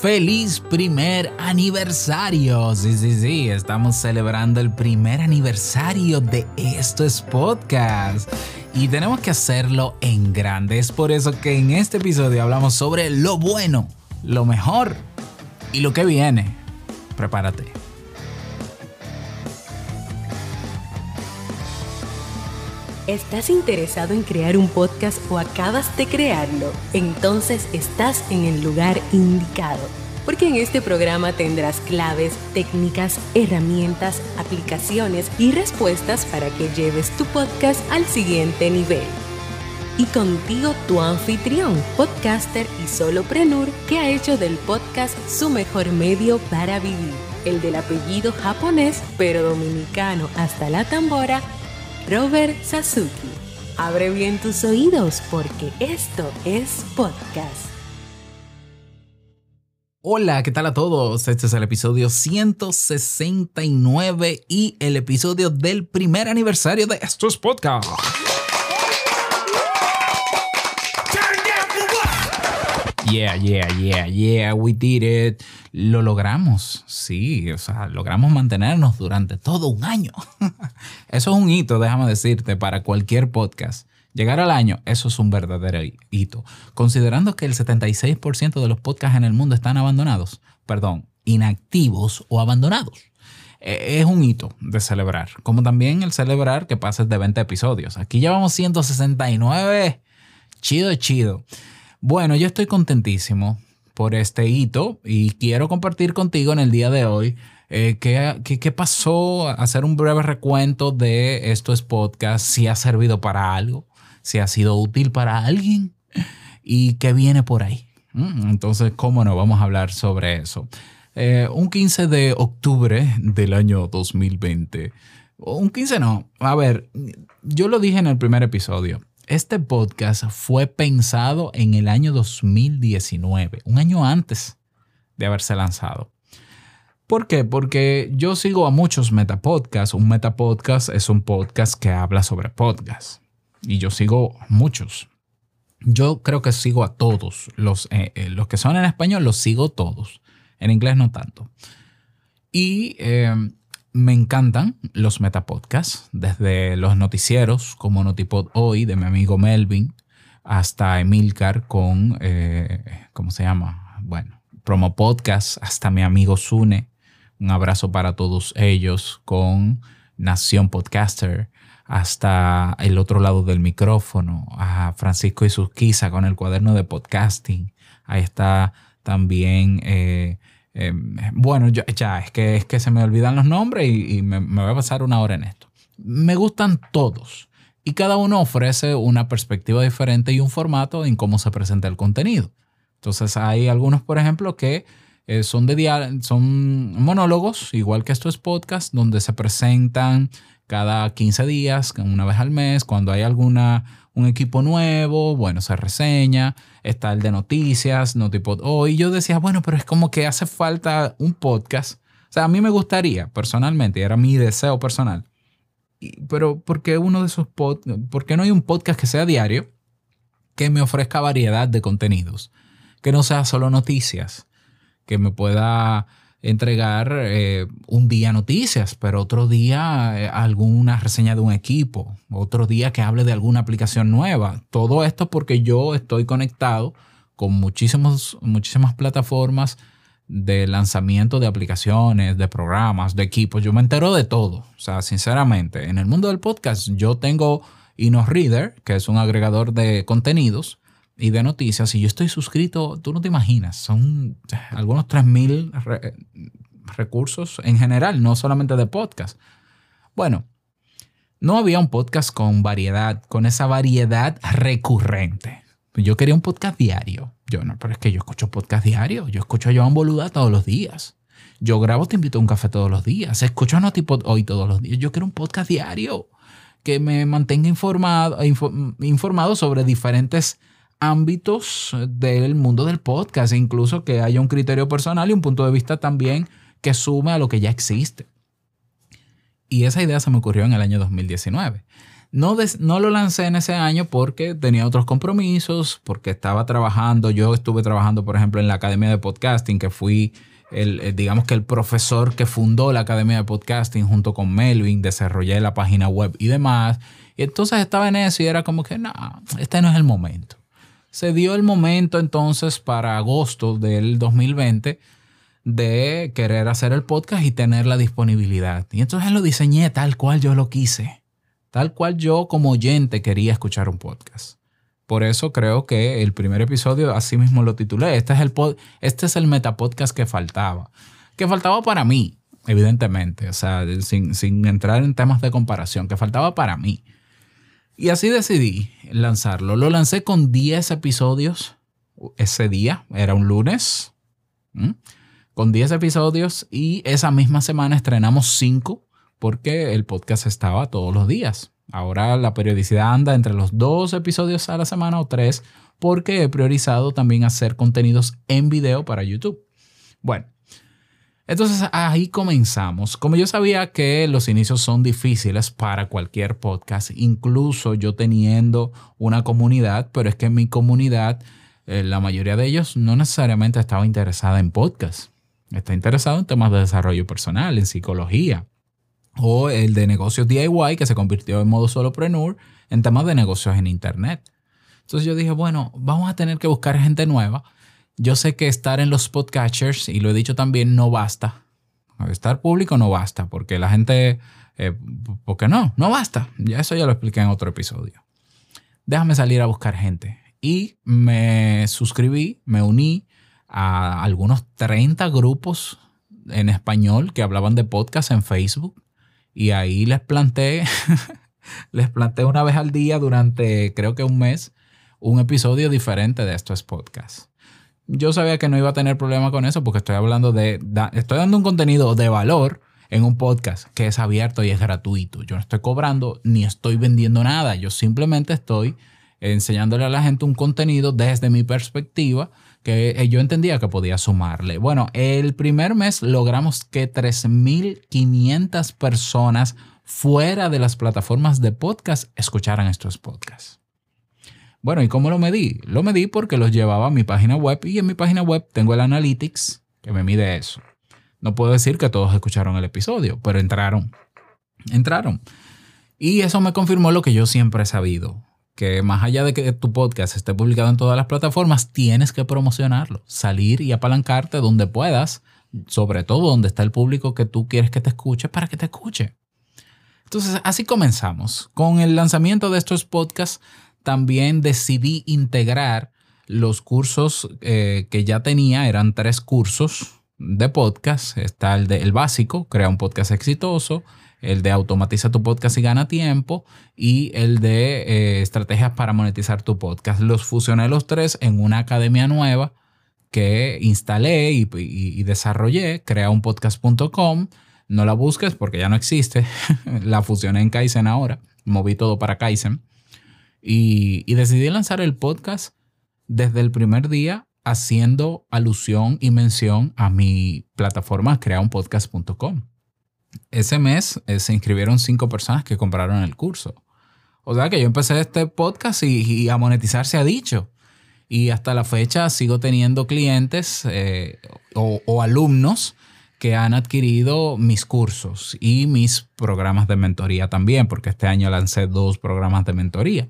feliz primer aniversario. Sí, sí, sí, estamos celebrando el primer aniversario de Esto es Podcast. Y tenemos que hacerlo en grande. Es por eso que en este episodio hablamos sobre lo bueno, lo mejor y lo que viene. Prepárate. ¿Estás interesado en crear un podcast o acabas de crearlo? Entonces estás en el lugar indicado, porque en este programa tendrás claves, técnicas, herramientas, aplicaciones y respuestas para que lleves tu podcast al siguiente nivel. Y contigo tu anfitrión, podcaster y soloprenur que ha hecho del podcast su mejor medio para vivir, el del apellido japonés pero dominicano hasta la tambora, Robert Sasuki. Abre bien tus oídos porque esto es podcast. Hola, ¿qué tal a todos? Este es el episodio 169 y el episodio del primer aniversario de estos podcasts. Yeah, yeah, yeah, yeah, we did it. Lo logramos, sí, o sea, logramos mantenernos durante todo un año. Eso es un hito, déjame decirte, para cualquier podcast. Llegar al año, eso es un verdadero hito. Considerando que el 76% de los podcasts en el mundo están abandonados, perdón, inactivos o abandonados. E, es un hito de celebrar, como también el celebrar que pases de 20 episodios. Aquí llevamos 169. Chido, chido. Bueno, yo estoy contentísimo por este hito y quiero compartir contigo en el día de hoy eh, qué, qué, pasó, hacer un breve recuento de estos podcasts, si ha servido para algo, si ha sido útil para alguien y qué viene por ahí. Mm, entonces, ¿cómo no? Vamos a hablar sobre eso. Eh, un 15 de octubre del año 2020. Un 15 no. A ver, yo lo dije en el primer episodio. Este podcast fue pensado en el año 2019, un año antes de haberse lanzado. ¿Por qué? Porque yo sigo a muchos metapodcasts. Un metapodcast es un podcast que habla sobre podcasts. Y yo sigo muchos. Yo creo que sigo a todos. Los, eh, eh, los que son en español los sigo todos. En inglés no tanto. Y eh, me encantan los metapodcasts, desde los noticieros como Notipod Hoy de mi amigo Melvin, hasta Emilcar con, eh, ¿cómo se llama? Bueno, Promo Podcast, hasta mi amigo Sune. Un abrazo para todos ellos con Nación Podcaster, hasta el otro lado del micrófono, a Francisco y Susquiza con el cuaderno de podcasting. Ahí está también eh, Em, bueno, ya es que, es que se me olvidan los nombres y, me, me, voy a pasar una hora en esto. Me gustan todos y cada uno ofrece una perspectiva diferente y un formato en cómo se presenta el contenido. Entonces hay algunos, por ejemplo, que eh, son, de son monólogos, igual que esto es podcast, donde se presentan cada 15 días, una vez al mes, cuando hay alguna un equipo nuevo, bueno, se reseña, está el de noticias, Notipod hoy. yo decía, bueno, pero es como que hace falta un podcast. O sea, a mí me gustaría personalmente, era mi deseo personal. pero ¿por qué uno de esos podcasts, por qué no hay un podcast que sea diario que me ofrezca variedad de contenidos? Que no sea solo noticias, que me pueda entregar eh, un día noticias, pero otro día eh, alguna reseña de un equipo, otro día que hable de alguna aplicación nueva. Todo esto porque yo estoy conectado con muchísimos, muchísimas plataformas de lanzamiento de aplicaciones, de programas, de equipos. Yo me entero de todo. O sea, sinceramente, en el mundo del podcast yo tengo InnoReader, que es un agregador de contenidos y de noticias, y yo estoy suscrito, tú no te imaginas, son algunos 3.000 recursos en general, no solamente de podcast. Bueno, no había un podcast con variedad, con esa variedad recurrente. Yo quería un podcast diario. Yo no, pero es que yo escucho podcast diario. Yo escucho a Joan Boluda todos los días. Yo grabo Te invito a un café todos los días. Escucho a Notipod hoy todos los días. Yo quiero un podcast diario que me mantenga informado, informado sobre diferentes ámbitos del mundo del podcast, incluso que haya un criterio personal y un punto de vista también que sume a lo que ya existe. Y esa idea se me ocurrió en el año 2019. No, no lo lancé en ese año porque tenía otros compromisos, porque estaba trabajando, yo estuve trabajando, por ejemplo, en la Academia de Podcasting, que fui el, eh, digamos que el profesor que fundó la Academia de Podcasting junto con Melvin, desarrollé la página web y demás. Y entonces estaba en eso y era como que, no, este no es el momento. Se dio el momento entonces para agosto del 2020 de querer hacer el podcast y tener la disponibilidad. Y entonces lo diseñé tal cual yo lo quise tal cual yo como oyente quería escuchar un podcast. Por eso creo que el primer episodio así mismo lo titulé. Este es el, pod, este es el metapodcast que faltaba. Que faltaba para mí, evidentemente. O sea, sin, sin entrar en temas de comparación. Que faltaba para mí. Y así decidí lanzarlo. Lo lancé con 10 episodios ese día. Era un lunes. Con 10 episodios. Y esa misma semana estrenamos 5 porque el podcast estaba todos los días. Ahora la periodicidad anda entre los dos episodios a la semana o tres, porque he priorizado también hacer contenidos en video para YouTube. Bueno, entonces ahí comenzamos. Como yo sabía que los inicios son difíciles para cualquier podcast, incluso yo teniendo una comunidad, pero es que mi comunidad, eh, la mayoría de ellos no necesariamente estaba interesada en podcast. Está interesado en temas de desarrollo personal, en psicología, o el de negocios DIY que se convirtió en modo solopreneur en temas de negocios en Internet. Entonces yo dije, bueno, vamos a tener que buscar gente nueva. Yo sé que estar en los podcatchers, y lo he dicho también, no basta. Estar público no basta, porque la gente, eh, ¿por qué no? No basta. Ya eso ya lo expliqué en otro episodio. Déjame salir a buscar gente. Y me suscribí, me uní a algunos 30 grupos en español que hablaban de podcast en Facebook. Y ahí les planté, les planté una vez al día durante creo que un mes un episodio diferente de estos podcasts. Yo sabía que no iba a tener problema con eso porque estoy hablando de, estoy dando un contenido de valor en un podcast que es abierto y es gratuito. Yo no estoy cobrando ni estoy vendiendo nada. Yo simplemente estoy enseñándole a la gente un contenido desde mi perspectiva que yo entendía que podía sumarle. Bueno, el primer mes logramos que 3.500 personas fuera de las plataformas de podcast escucharan estos podcasts. Bueno, ¿y cómo lo medí? Lo medí porque los llevaba a mi página web y en mi página web tengo el Analytics que me mide eso. No puedo decir que todos escucharon el episodio, pero entraron. Entraron. Y eso me confirmó lo que yo siempre he sabido que más allá de que tu podcast esté publicado en todas las plataformas, tienes que promocionarlo, salir y apalancarte donde puedas, sobre todo donde está el público que tú quieres que te escuche para que te escuche. Entonces, así comenzamos. Con el lanzamiento de estos podcasts, también decidí integrar los cursos eh, que ya tenía, eran tres cursos de podcast. Está el de el básico, crea un podcast exitoso, el de automatiza tu podcast y gana tiempo y el de eh, estrategias para monetizar tu podcast. Los fusioné los tres en una academia nueva que instalé y, desarrollé, creaunpodcast.com. No la busques porque ya no existe. la fusioné en Kaizen ahora. Moví todo para Kaizen. Y, decidí lanzar el podcast desde el primer día haciendo alusión y mención a mi plataforma creaunpodcast.com ese mes eh, se inscribieron cinco personas que compraron el curso. O sea que yo empecé este podcast y, a monetizar se ha dicho. Y hasta la fecha sigo teniendo clientes eh, o, alumnos que han adquirido mis cursos y mis programas de mentoría también, porque este año lancé dos programas de mentoría.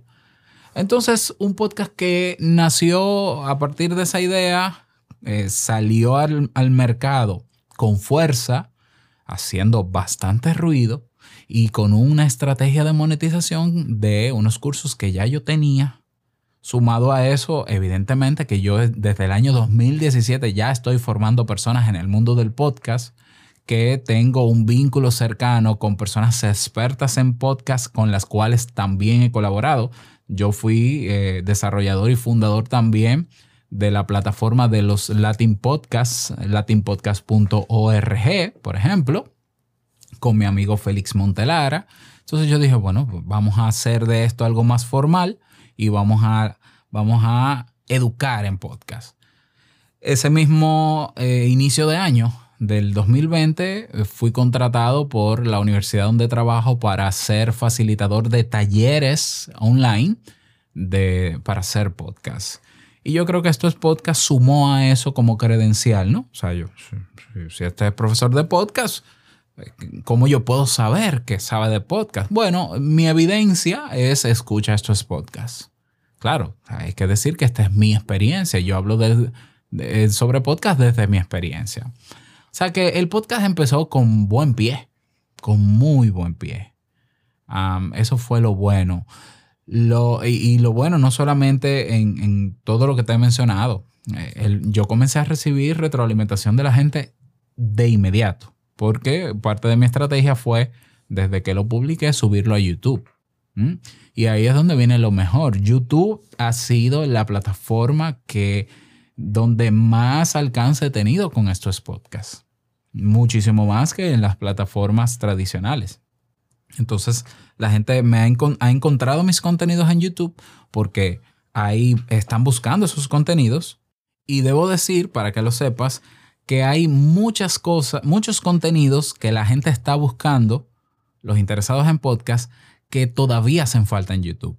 Entonces, un podcast que nació a partir de esa idea, eh, salió al, al mercado con fuerza haciendo bastante ruido y con una estrategia de monetización de unos cursos que ya yo tenía. Sumado a eso, evidentemente que yo desde el año 2017 ya estoy formando personas en el mundo del podcast, que tengo un vínculo cercano con personas expertas en podcast con las cuales también he colaborado. Yo fui eh, desarrollador y fundador también de la plataforma de los Latin Podcasts, latinpodcast.org, por ejemplo, con mi amigo Félix Montelara. Entonces yo dije, bueno, pues vamos a hacer de esto algo más formal y vamos a, vamos a educar en podcast. Ese mismo eh, inicio de año, del 2020 fui contratado por la universidad donde trabajo para ser facilitador de talleres online de, para hacer podcast. Y yo creo que esto es podcast sumó a eso como credencial, ¿no? O sea, yo, si, si este es profesor de podcast, ¿cómo yo puedo saber que sabe de podcast? Bueno, mi evidencia es escucha estos podcasts. Claro, hay que decir que esta es mi experiencia. Yo hablo sobre podcast desde mi experiencia. O sea que el podcast empezó con buen pie, con muy buen pie. eso fue lo bueno. Y, lo bueno no solamente en, todo lo que te he mencionado. Eh, yo comencé a recibir retroalimentación de la gente de inmediato, porque parte de mi estrategia fue, desde que lo publiqué, subirlo a YouTube. Y ahí es donde viene lo mejor. YouTube ha sido la plataforma que donde más alcance he tenido con estos podcasts. Muchísimo más que en las plataformas tradicionales. Entonces, la gente me ha, encontrado mis contenidos en YouTube porque ahí están buscando esos contenidos. Y debo decir, para que lo sepas, que hay muchas cosas, muchos contenidos que la gente está buscando, los interesados en podcast, que todavía hacen falta en YouTube.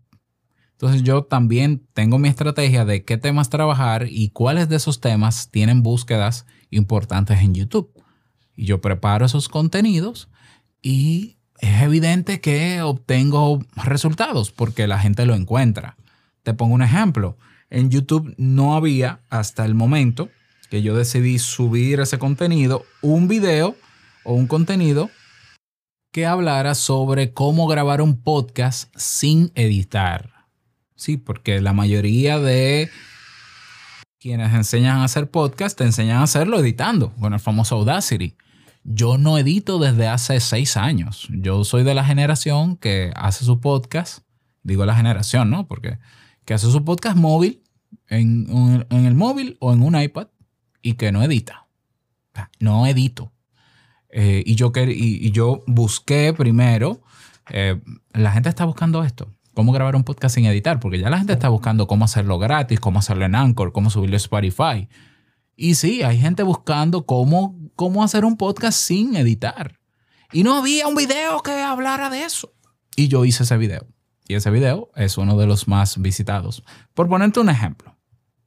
Entonces yo también tengo mi estrategia de qué temas trabajar y cuáles de esos temas tienen búsquedas importantes en YouTube. Y yo preparo esos contenidos y es evidente que obtengo resultados porque la gente lo encuentra. Te pongo un ejemplo. En YouTube no había hasta el momento que yo decidí subir ese contenido, un video o un contenido que hablara sobre cómo grabar un podcast sin editar. Sí, porque la mayoría de quienes enseñan a hacer podcast te enseñan a hacerlo editando con el famoso Audacity. Yo no edito desde hace seis años. Yo soy de la generación que hace su podcast, digo la generación, ¿no? Porque que hace su podcast móvil en, en el móvil o en un iPad y que no edita. No edito. Eh, y, yo, y, yo busqué primero, eh, la gente está buscando esto, cómo grabar un podcast sin editar, porque ya la gente está buscando cómo hacerlo gratis, cómo hacerlo en Anchor, cómo subirlo a Spotify. Y sí, hay gente buscando cómo, cómo hacer un podcast sin editar. Y no había un video que hablara de eso. Y yo hice ese video. Y ese video es uno de los más visitados. Por ponerte un ejemplo.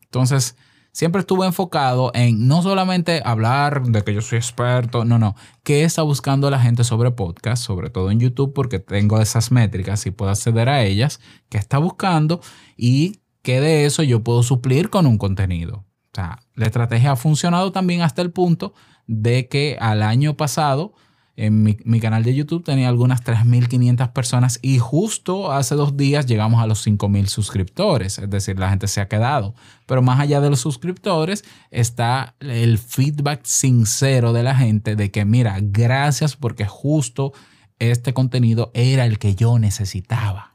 Entonces, siempre estuve enfocado en no solamente hablar de que yo soy experto, no, no, qué está buscando la gente sobre podcast, sobre todo en YouTube, porque tengo esas métricas y puedo acceder a ellas, qué está buscando y qué de eso yo puedo suplir con un contenido. O sea, la estrategia ha funcionado también hasta el punto de que al año pasado en mi, canal de YouTube tenía algunas 3.500 personas y justo hace dos días llegamos a los 5.000 suscriptores, es decir, la gente se ha quedado. Pero más allá de los suscriptores está el feedback sincero de la gente de que, mira, gracias porque justo este contenido era el que yo necesitaba.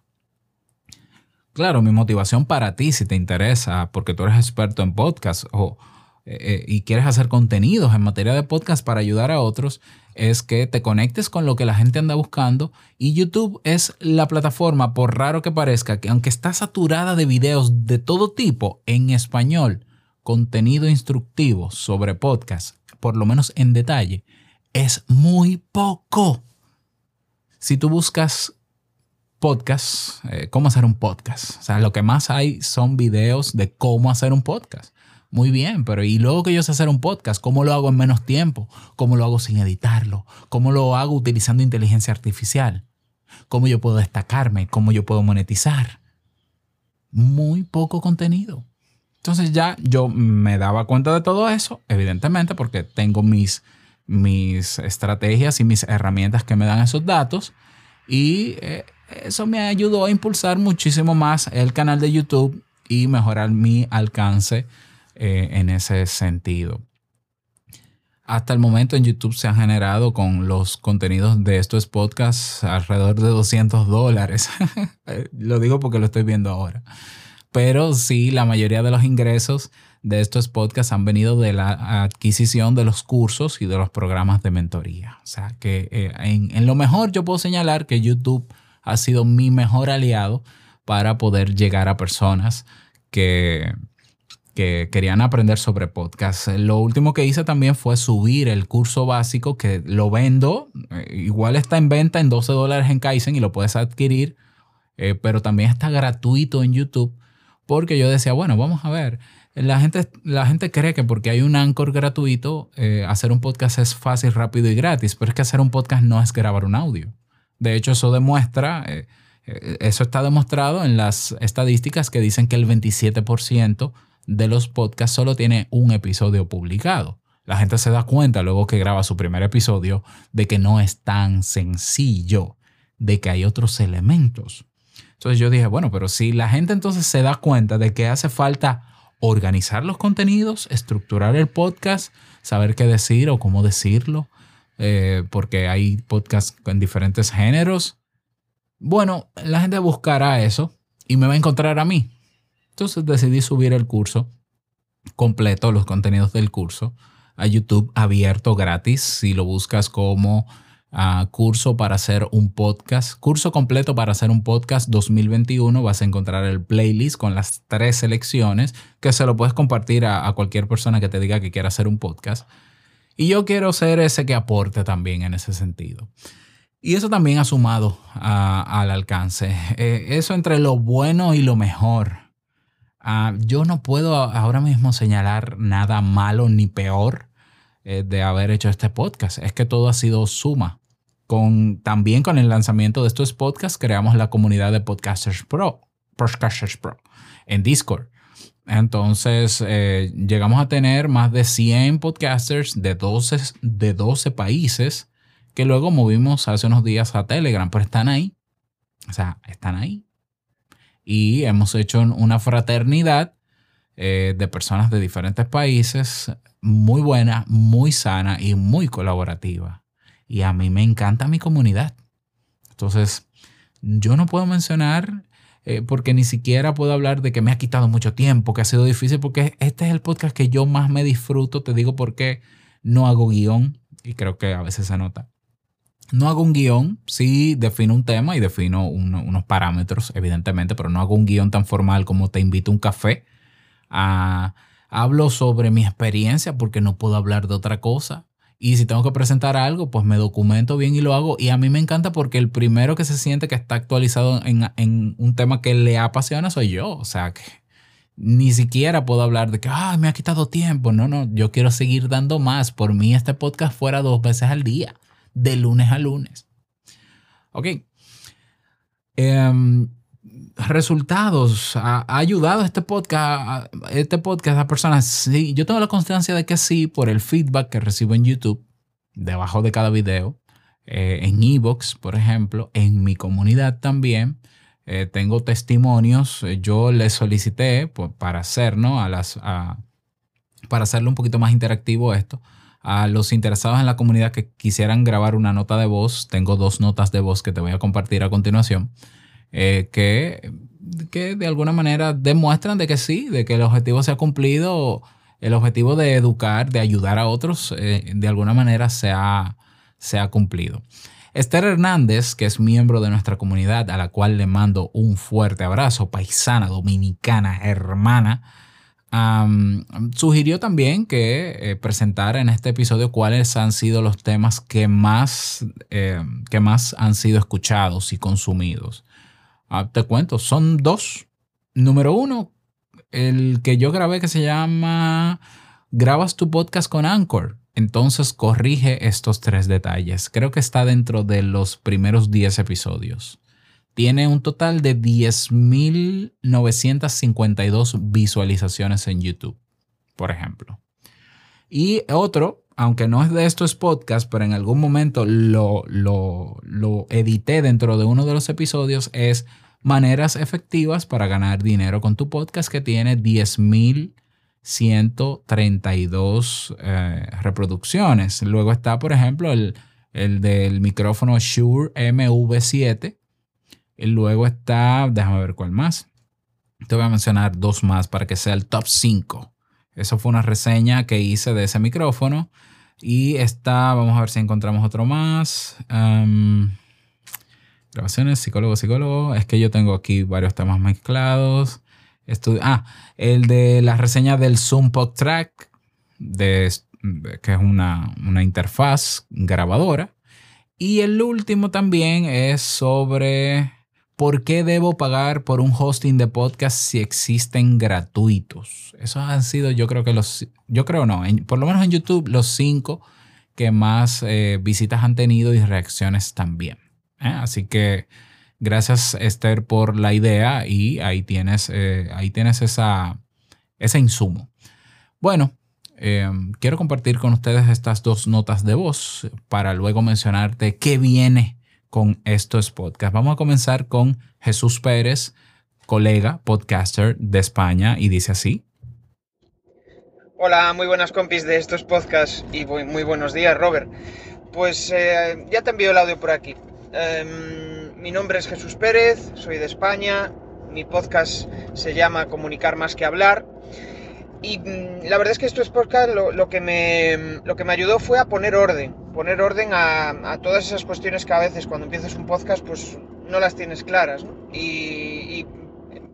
Claro, mi motivación para ti, si te interesa, porque tú eres experto en podcast o, eh, eh, y quieres hacer contenidos en materia de podcast para ayudar a otros, es que te conectes con lo que la gente anda buscando y YouTube es la plataforma, por raro que parezca, que aunque está saturada de videos de todo tipo en español, contenido instructivo sobre podcast, por lo menos en detalle, es muy poco. Si tú buscas podcast, eh, cómo hacer un podcast, o sea, lo que más hay son videos de cómo hacer un podcast. Muy bien, pero ¿y luego que yo sé hacer un podcast? ¿Cómo lo hago en menos tiempo? ¿Cómo lo hago sin editarlo? ¿Cómo lo hago utilizando inteligencia artificial? ¿Cómo yo puedo destacarme? ¿Cómo yo puedo monetizar? Muy poco contenido. Entonces ya yo me daba cuenta de todo eso, evidentemente, porque tengo mis, mis estrategias y mis herramientas que me dan esos datos. Y eh, eso me ayudó a impulsar muchísimo más el canal de YouTube y mejorar mi alcance eh, en ese sentido. Hasta el momento en YouTube se han generado con los contenidos de estos podcasts alrededor de 200 dólares. lo digo porque lo estoy viendo ahora. Pero sí, la mayoría de los ingresos de estos podcasts han venido de la adquisición de los cursos y de los programas de mentoría. O sea que eh, en, en lo mejor yo puedo señalar que YouTube ha sido mi mejor aliado para poder llegar a personas que, que querían aprender sobre podcast. Lo último que hice también fue subir el curso básico que lo vendo. Eh, igual está en venta en 12 dólares en Kaizen y lo puedes adquirir, eh, pero también está gratuito en YouTube porque yo decía, bueno, vamos a ver. La gente, la gente cree que porque hay un Anchor gratuito, eh, hacer un podcast es fácil, rápido y gratis, pero es que hacer un podcast no es grabar un audio. De hecho, eso demuestra, eso está demostrado en las estadísticas que dicen que el 27% de los podcasts solo tiene un episodio publicado. La gente se da cuenta luego que graba su primer episodio de que no es tan sencillo, de que hay otros elementos. Entonces yo dije, bueno, pero si la gente entonces se da cuenta de que hace falta organizar los contenidos, estructurar el podcast, saber qué decir o cómo decirlo, eh, porque hay podcasts en diferentes géneros, bueno, la gente buscará eso y me va a encontrar a mí. Entonces decidí subir el curso completo, los contenidos del curso, a YouTube abierto gratis. Si lo buscas como ah, curso para hacer un podcast, curso completo para hacer un podcast 2021, vas a encontrar el playlist con las tres selecciones que se lo puedes compartir a, cualquier persona que te diga que quiera hacer un podcast. Y yo quiero ser ese que aporte también en ese sentido. Y eso también ha sumado al alcance. Eh, eso entre lo bueno y lo mejor Ah, yo no puedo ahora mismo señalar nada malo ni peor eh, de haber hecho este podcast. Es que todo ha sido suma. Con, también con el lanzamiento de estos podcasts creamos la comunidad de Podcasters Pro, Podcasters Pro en Discord. Entonces eh, llegamos a tener más de 100 podcasters de 12, de 12 países que luego movimos hace unos días a Telegram, pero están ahí. O sea, están ahí y hemos hecho una fraternidad eh, de personas de diferentes países muy buena, muy sana y muy colaborativa. Y a mí me encanta mi comunidad. Entonces, yo no puedo mencionar, eh, porque ni siquiera puedo hablar de que me ha quitado mucho tiempo, que ha sido difícil, porque este es el podcast que yo más me disfruto. Te digo por qué no hago guion, y creo que a veces se nota no hago un guion, sí defino un tema y defino unos parámetros, evidentemente, pero no hago un guion tan formal como te invito a un café. Hablo sobre mi experiencia porque no puedo hablar de otra cosa. Y si tengo que presentar algo, pues me documento bien y lo hago. Y a mí me encanta porque el primero que se siente que está actualizado en, un tema que le apasiona soy yo. O sea, que ni siquiera puedo hablar de que, ah, me ha quitado tiempo. No, no, yo quiero seguir dando más. Por mí este podcast fuera dos veces al día de lunes a lunes. Ok. Em, resultados. Ha, ayudado este podcast, este podcast a personas. Sí, yo tengo la constancia de que sí, por el feedback que recibo en YouTube, debajo de cada video, eh, en Evox, por ejemplo, en mi comunidad también. Eh, tengo testimonios. Yo les solicité pues, para hacer, ¿no? A las, para hacerlo un poquito más interactivo esto a los interesados en la comunidad que quisieran grabar una nota de voz, tengo dos notas de voz que te voy a compartir a continuación, eh, que, que de alguna manera demuestran de que sí, de que el objetivo se ha cumplido, el objetivo de educar, de ayudar a otros, eh, de alguna manera se ha, se ha cumplido. Esther Hernández, que es miembro de nuestra comunidad, a la cual le mando un fuerte abrazo, paisana, dominicana, hermana, sugirió también que eh, presentara en este episodio cuáles han sido los temas que más, eh, que más han sido escuchados y consumidos. Ah, te cuento, son dos. Número uno, el que yo grabé que se llama Grabas tu podcast con Anchor. Entonces corrige estos tres detalles. Creo que está dentro de los primeros 10 episodios tiene un total de 10.952 visualizaciones en YouTube, por ejemplo. Y otro, aunque no es de estos podcasts, pero en algún momento lo, lo, lo edité dentro de uno de los episodios, es maneras efectivas para ganar dinero con tu podcast que tiene 10.132 eh, reproducciones. Luego está, por ejemplo, el, el del micrófono Shure MV7 luego está, déjame ver cuál más. Te voy a mencionar dos más para que sea el top 5. Eso fue una reseña que hice de ese micrófono. Y está, vamos a ver si encontramos otro más. grabaciones, psicólogo, psicólogo. Es que yo tengo aquí varios temas mezclados. ah, el de la reseña del Zoom Pod Track, de, que es una, una interfaz grabadora. Y el último también es sobre por qué debo pagar por un hosting de podcast si existen gratuitos. Esos han sido, yo creo que los, yo creo no, por lo menos en YouTube, los cinco que más eh, visitas han tenido y reacciones también. ¿eh? Así que gracias Esther por la idea y ahí tienes, eh, ahí tienes esa, ese insumo. Bueno, Em, quiero compartir con ustedes estas dos notas de voz para luego mencionarte qué viene con estos podcasts. Vamos a comenzar con Jesús Pérez, colega, podcaster de España, y dice así. Hola, muy buenas compis de estos podcasts y muy, buenos días, Robert. Pues eh, ya te envío el audio por aquí. Em, mi nombre es Jesús Pérez, soy de España, mi podcast se llama Comunicar más que hablar y mm, la verdad es que esto es podcast lo, que me, lo que me ayudó fue a poner orden, poner orden a, todas esas cuestiones que a veces cuando empiezas un podcast pues no las tienes claras. Y,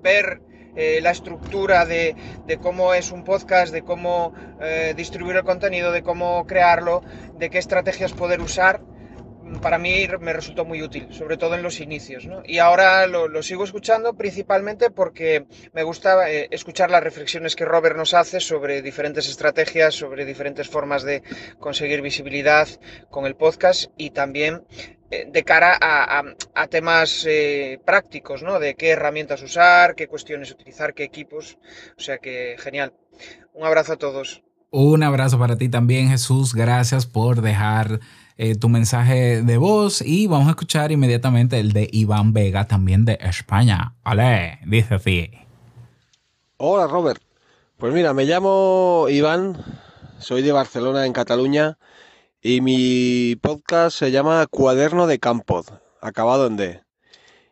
ver eh, la estructura de, cómo es un podcast, de cómo eh, distribuir el contenido, de cómo crearlo, de qué estrategias poder usar, para mí me resultó muy útil, sobre todo en los inicios. Y ahora lo, sigo escuchando principalmente porque me gusta eh, escuchar las reflexiones que Robert nos hace sobre diferentes estrategias, sobre diferentes formas de conseguir visibilidad con el podcast y también eh, de cara a, temas eh, prácticos, ¿no? De qué herramientas usar, qué cuestiones utilizar, qué equipos. O sea que genial. Un abrazo a todos. Un abrazo para ti también, Jesús. Gracias por dejar eh, tu mensaje de voz y vamos a escuchar inmediatamente el de Iván Vega, también de España. Ale, dice así. Hola Robert. Pues mira, me llamo Iván, soy de Barcelona, en Cataluña, y mi podcast se llama Cuaderno de Campos, acabado en D.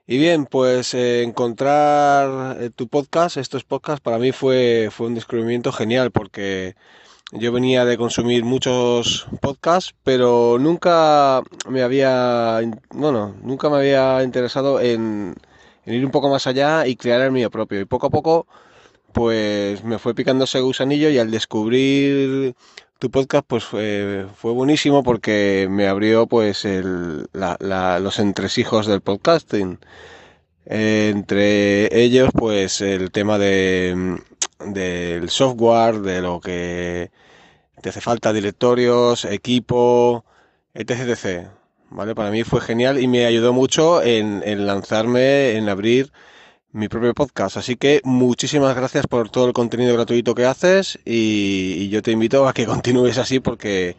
Y bien, pues eh, encontrar eh, tu podcast, estos podcasts, para mí fue, fue un descubrimiento genial porque yo venía de consumir muchos podcasts, pero nunca me había, bueno, nunca me había interesado en, ir un poco más allá y crear el mío propio. Y poco a poco, pues me fue picando ese gusanillo y al descubrir tu podcast, pues fue buenísimo porque me abrió pues el, los entresijos del podcasting. entre ellos, pues el tema de, del software, de lo que te hace falta directorios, equipo, etc, etc. ¿Vale? Para mí fue genial y me ayudó mucho en, lanzarme, en abrir mi propio podcast. Así que muchísimas gracias por todo el contenido gratuito que haces y, yo te invito a que continúes así porque,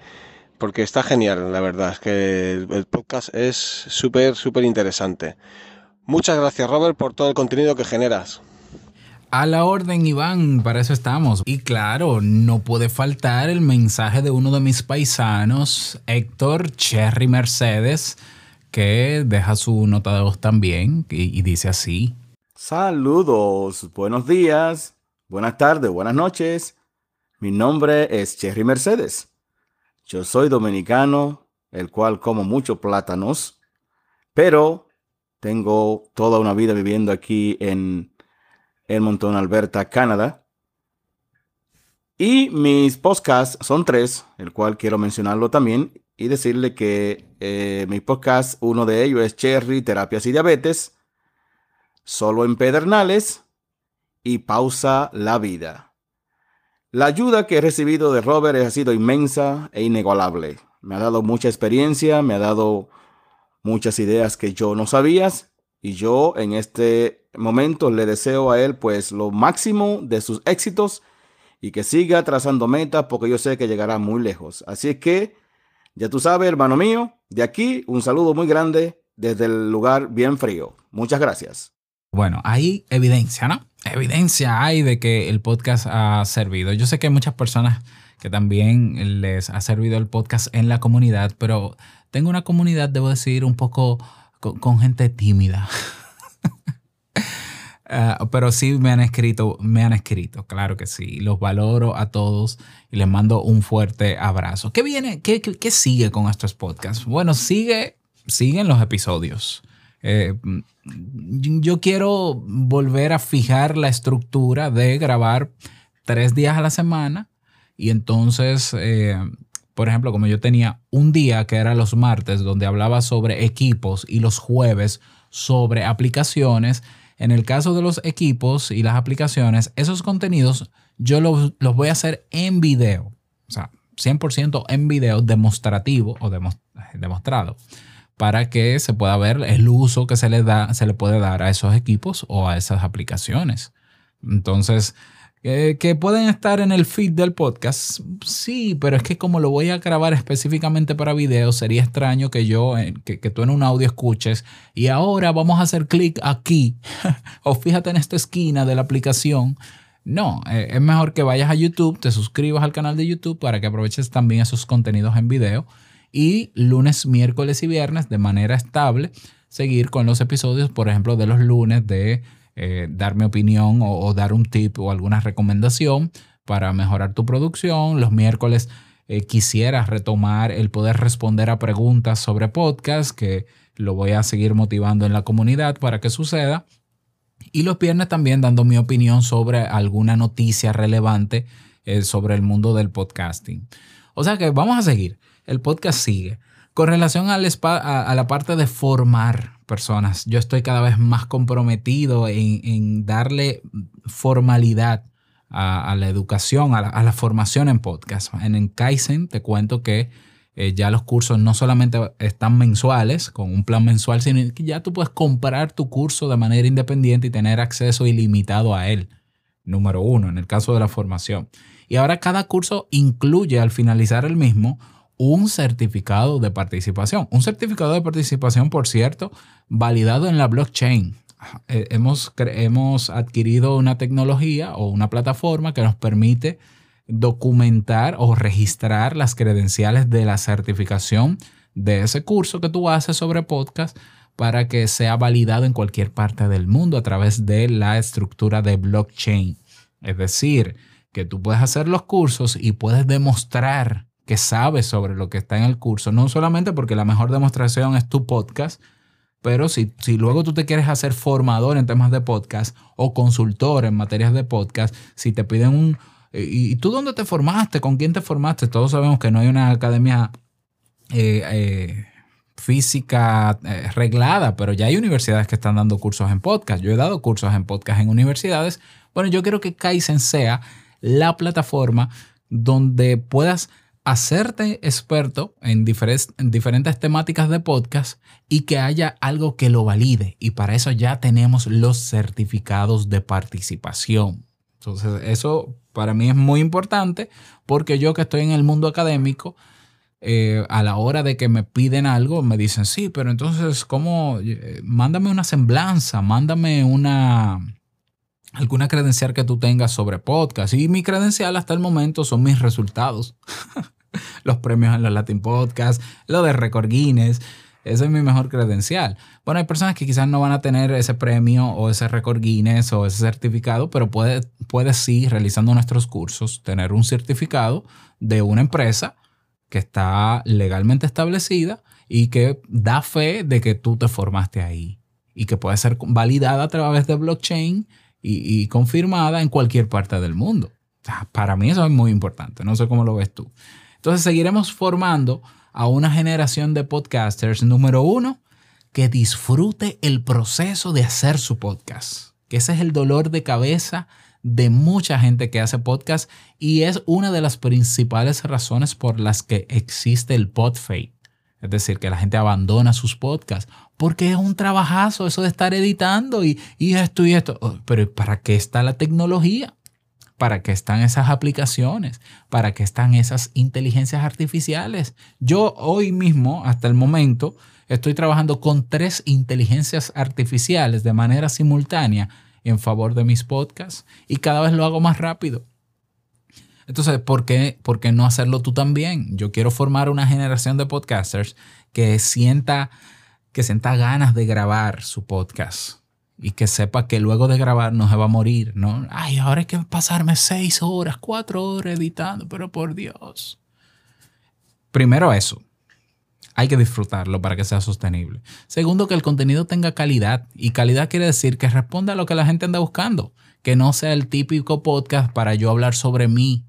porque está genial, la verdad. Es que el podcast es súper, súper interesante. Muchas gracias Robert por todo el contenido que generas. A la orden, Iván, para eso estamos. Y claro, no puede faltar el mensaje de uno de mis paisanos, Héctor Cherry Mercedes, que deja su nota de voz también y, dice así. Saludos, buenos días, buenas tardes, buenas noches. Mi nombre es Cherry Mercedes. Yo soy dominicano, el cual como muchos plátanos, pero tengo toda una vida viviendo aquí en Edmonton, Alberta, Canadá. Y mis podcasts son tres, el cual quiero mencionarlo también y decirle que eh, mis podcasts, uno de ellos es Cherry, Terapias y Diabetes, Solo en Pedernales y Pausa la Vida. La ayuda que he recibido de Robert ha sido inmensa e inigualable. Me ha dado mucha experiencia, me ha dado muchas ideas que yo no sabía y yo en este momento le deseo a él pues lo máximo de sus éxitos y que siga trazando metas porque yo sé que llegará muy lejos. Así es que, ya tú sabes, hermano mío, de aquí un saludo muy grande desde el lugar bien frío. Muchas gracias. Bueno, hay evidencia, ¿no? Evidencia hay de que el podcast ha servido. Yo sé que hay muchas personas que también les ha servido el podcast en la comunidad, pero tengo una comunidad, debo decir, un poco con, con gente tímida. Ah, pero sí me han escrito, me han escrito, claro que sí. Los valoro a todos y les mando un fuerte abrazo. ¿Qué viene? ¿Qué, qué, sigue con estos podcasts? Bueno, sigue, siguen los episodios. Eh, yo quiero volver a fijar la estructura de grabar tres días a la semana y entonces, eh, por ejemplo, como yo tenía un día que era los martes donde hablaba sobre equipos y los jueves sobre aplicaciones, en el caso de los equipos y las aplicaciones, esos contenidos yo los, voy a hacer en video, o sea, 100% en video demostrativo o demostrado para que se pueda ver el uso que se le, da, se le puede dar a esos equipos o a esas aplicaciones. Entonces, que pueden estar en el feed del podcast, sí, pero es que como lo voy a grabar específicamente para video, sería extraño que yo, que, que tú en un audio escuches. Y ahora vamos a hacer clic aquí. O fíjate en esta esquina de la aplicación. No, eh, es mejor que vayas a YouTube, te suscribas al canal de YouTube para que aproveches también esos contenidos en video. Y lunes, miércoles y viernes de manera estable seguir con los episodios, por ejemplo, de los lunes de eh, dar mi opinión o, dar un tip o alguna recomendación para mejorar tu producción. Los miércoles eh, quisiera retomar el poder responder a preguntas sobre podcast, que lo voy a seguir motivando en la comunidad para que suceda. Y los viernes también dando mi opinión sobre alguna noticia relevante eh, sobre el mundo del podcasting. O sea que vamos a seguir el podcast sigue. Con relación a, la parte de formar personas, yo estoy cada vez más comprometido en, darle formalidad a, la educación, a la, formación en podcast. En, en Kaizen te cuento que eh, ya los cursos no solamente están mensuales, con un plan mensual, sino que ya tú puedes comprar tu curso de manera independiente y tener acceso ilimitado a él. Número uno, en el caso de la formación. Y ahora cada curso incluye al finalizar el mismo un certificado de participación. Un certificado de participación, por cierto, validado en la blockchain. Eh, hemos, hemos adquirido una tecnología o una plataforma que nos permite documentar o registrar las credenciales de la certificación de ese curso que tú haces sobre podcast para que sea validado en cualquier parte del mundo a través de la estructura de blockchain. Es decir, que tú puedes hacer los cursos y puedes demostrar que sabes sobre lo que está en el curso, no solamente porque la mejor demostración es tu podcast, pero si, si luego tú te quieres hacer formador en temas de podcast o consultor en materias de podcast, si te piden un... ¿Y tú dónde te formaste? ¿Con quién te formaste? Todos sabemos que no hay una academia eh, eh, física eh, reglada, pero ya hay universidades que están dando cursos en podcast. Yo he dado cursos en podcast en universidades. Bueno, yo quiero que Kaizen sea la plataforma donde puedas hacerte experto en diferentes, diferentes temáticas de podcast y que haya algo que lo valide. Y para eso ya tenemos los certificados de participación. Entonces, eso para mí es muy importante porque yo que estoy en el mundo académico, eh, a la hora de que me piden algo, me dicen, sí, pero entonces, ¿cómo? Eh, mándame una semblanza, mándame una, alguna credencial que tú tengas sobre podcast. Y mi credencial hasta el momento son mis resultados. los premios en los Latin Podcast, lo de Record Guinness. Esa es mi mejor credencial. Bueno, hay personas que quizás no van a tener ese premio o ese Record Guinness o ese certificado, pero puede, puede sí, realizando nuestros cursos, tener un certificado de una empresa que está legalmente establecida y que da fe de que tú te formaste ahí y que puede ser validada a través de blockchain y, confirmada en cualquier parte del mundo. para mí eso es muy importante. No sé cómo lo ves tú. Entonces seguiremos formando a una generación de podcasters, número uno, que disfrute el proceso de hacer su podcast. Que ese es el dolor de cabeza de mucha gente que hace podcast y es una de las principales razones por las que existe el podfade. Es decir, que la gente abandona sus podcasts porque es un trabajazo eso de estar editando y, esto y esto. Oh, pero ¿para qué está la tecnología? ¿Para qué están esas aplicaciones? ¿Para qué están esas inteligencias artificiales? Yo hoy mismo, hasta el momento, estoy trabajando con tres inteligencias artificiales de manera simultánea en favor de mis podcasts y cada vez lo hago más rápido. Entonces, ¿por qué, ¿por qué no hacerlo tú también? Yo quiero formar una generación de podcasters que sienta que sienta ganas de grabar su podcast y que sepa que luego de grabar no se va a morir, ¿no? Ay, ahora hay que pasarme seis horas, cuatro horas editando, pero por Dios. Primero eso. hay que disfrutarlo para que sea sostenible. Segundo, que el contenido tenga calidad. Y calidad quiere decir que responda a lo que la gente anda buscando. Que no sea el típico podcast para yo hablar sobre mí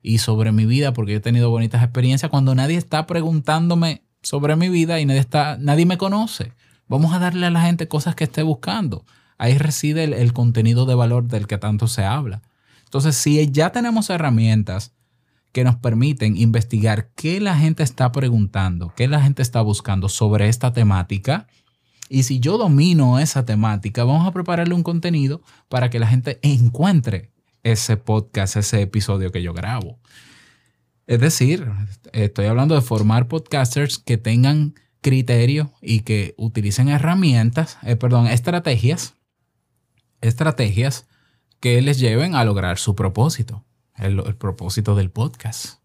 y sobre mi vida, porque yo he tenido bonitas experiencias cuando nadie está preguntándome sobre mi vida y nadie, está, nadie me conoce. Vamos a darle a la gente cosas que esté buscando. Ahí reside el, el contenido de valor del que tanto se habla. Entonces, si ya tenemos herramientas que nos permiten investigar qué la gente está preguntando, qué la gente está buscando sobre esta temática. Y si yo domino esa temática, vamos a prepararle un contenido para que la gente encuentre ese podcast, ese episodio que yo grabo. Es decir, estoy hablando de formar podcasters que tengan criterio y que utilicen herramientas, eh, perdón, estrategias, estrategias que les lleven a lograr su propósito el, propósito del podcast.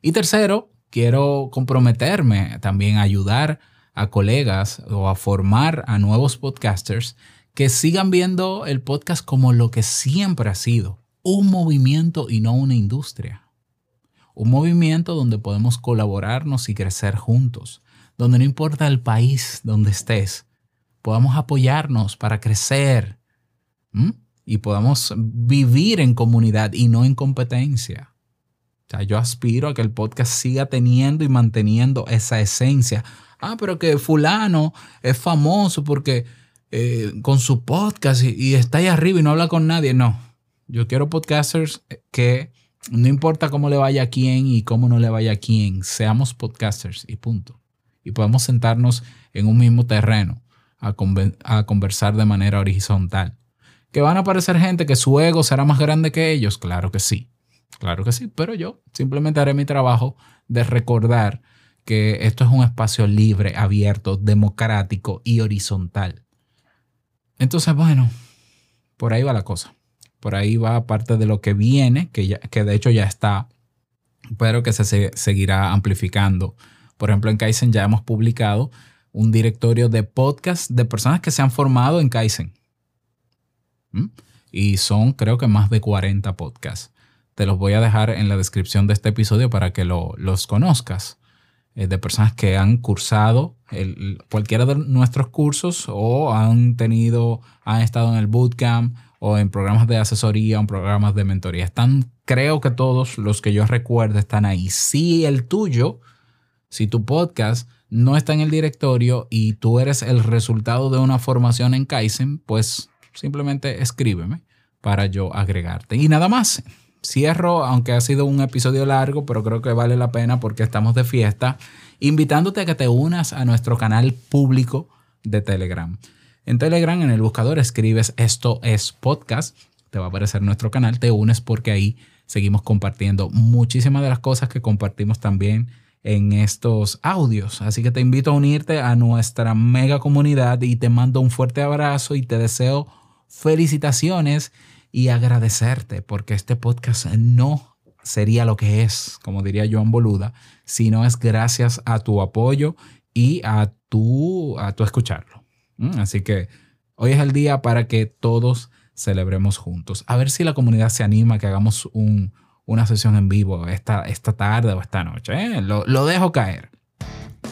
Y tercero, quiero comprometerme también a ayudar a colegas o a formar a nuevos podcasters que sigan viendo el podcast como lo que siempre ha sido, un movimiento y no una industria. Un movimiento donde podemos colaborarnos y crecer juntos, donde no importa el país donde estés, podamos apoyarnos para crecer y podamos vivir en comunidad y no en competencia. O sea, yo aspiro a que el podcast siga teniendo y manteniendo esa esencia. Ah, pero que fulano es famoso porque eh, con su podcast y, está ahí arriba y no habla con nadie. No, yo quiero podcasters que no importa cómo le vaya a quién y cómo no le vaya a quién, seamos podcasters y punto. Y podemos sentarnos en un mismo terreno a, a conversar de manera horizontal. ¿Que van a aparecer gente que su ego será más grande que ellos? Claro que sí. Claro que sí. Pero yo simplemente haré mi trabajo de recordar que esto es un espacio libre, abierto, democrático y horizontal. Entonces, bueno, por ahí va la cosa. Por ahí va parte de lo que viene, que, ya, que de hecho ya está, pero que se seguirá amplificando. Por ejemplo, en Kaizen ya hemos publicado un directorio de podcasts de personas que se han formado en Kaizen. Y son creo que más de 40 podcasts. Te los voy a dejar en la descripción de este episodio para que los conozcas. Eh, de personas que han cursado cualquiera de nuestros cursos o han tenido, han estado en el bootcamp o en programas de asesoría o en programas de mentoría. Están, creo que todos los que yo recuerdo están ahí. Si el tuyo, si tu podcast no está en el directorio y tú eres el resultado de una formación en Kaizen, pues simplemente escríbeme para yo agregarte. Y nada más. Cierro, aunque ha sido un episodio largo, pero creo que vale la pena porque estamos de fiesta, invitándote a que te unas a nuestro canal público de Telegram. En Telegram, en el buscador, escribes esto es podcast, te va a aparecer nuestro canal, te unes porque ahí seguimos compartiendo muchísimas de las cosas que compartimos también en estos audios. Así que te invito a unirte a nuestra mega comunidad y te mando un fuerte abrazo y te deseo felicitaciones y agradecerte porque este podcast no sería lo que es, como diría Joan Boluda, si no es gracias a tu apoyo y a tu, a tu escucharlo. Mm, así que hoy es el día para que todos celebremos juntos. A ver si la comunidad se anima, que hagamos una sesión en vivo esta, esta tarde o esta noche. ¿eh? Lo, lo dejo caer.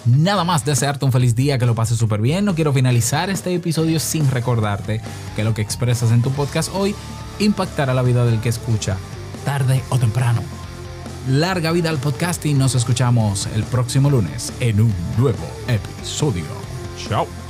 Nada más desearte un feliz día, que lo pases súper bien. No quiero finalizar este episodio sin recordarte que lo que expresas en tu podcast hoy impactará la vida del que escucha, tarde o temprano. Larga vida al podcast y nos escuchamos el próximo lunes en un nuevo episodio. Chao.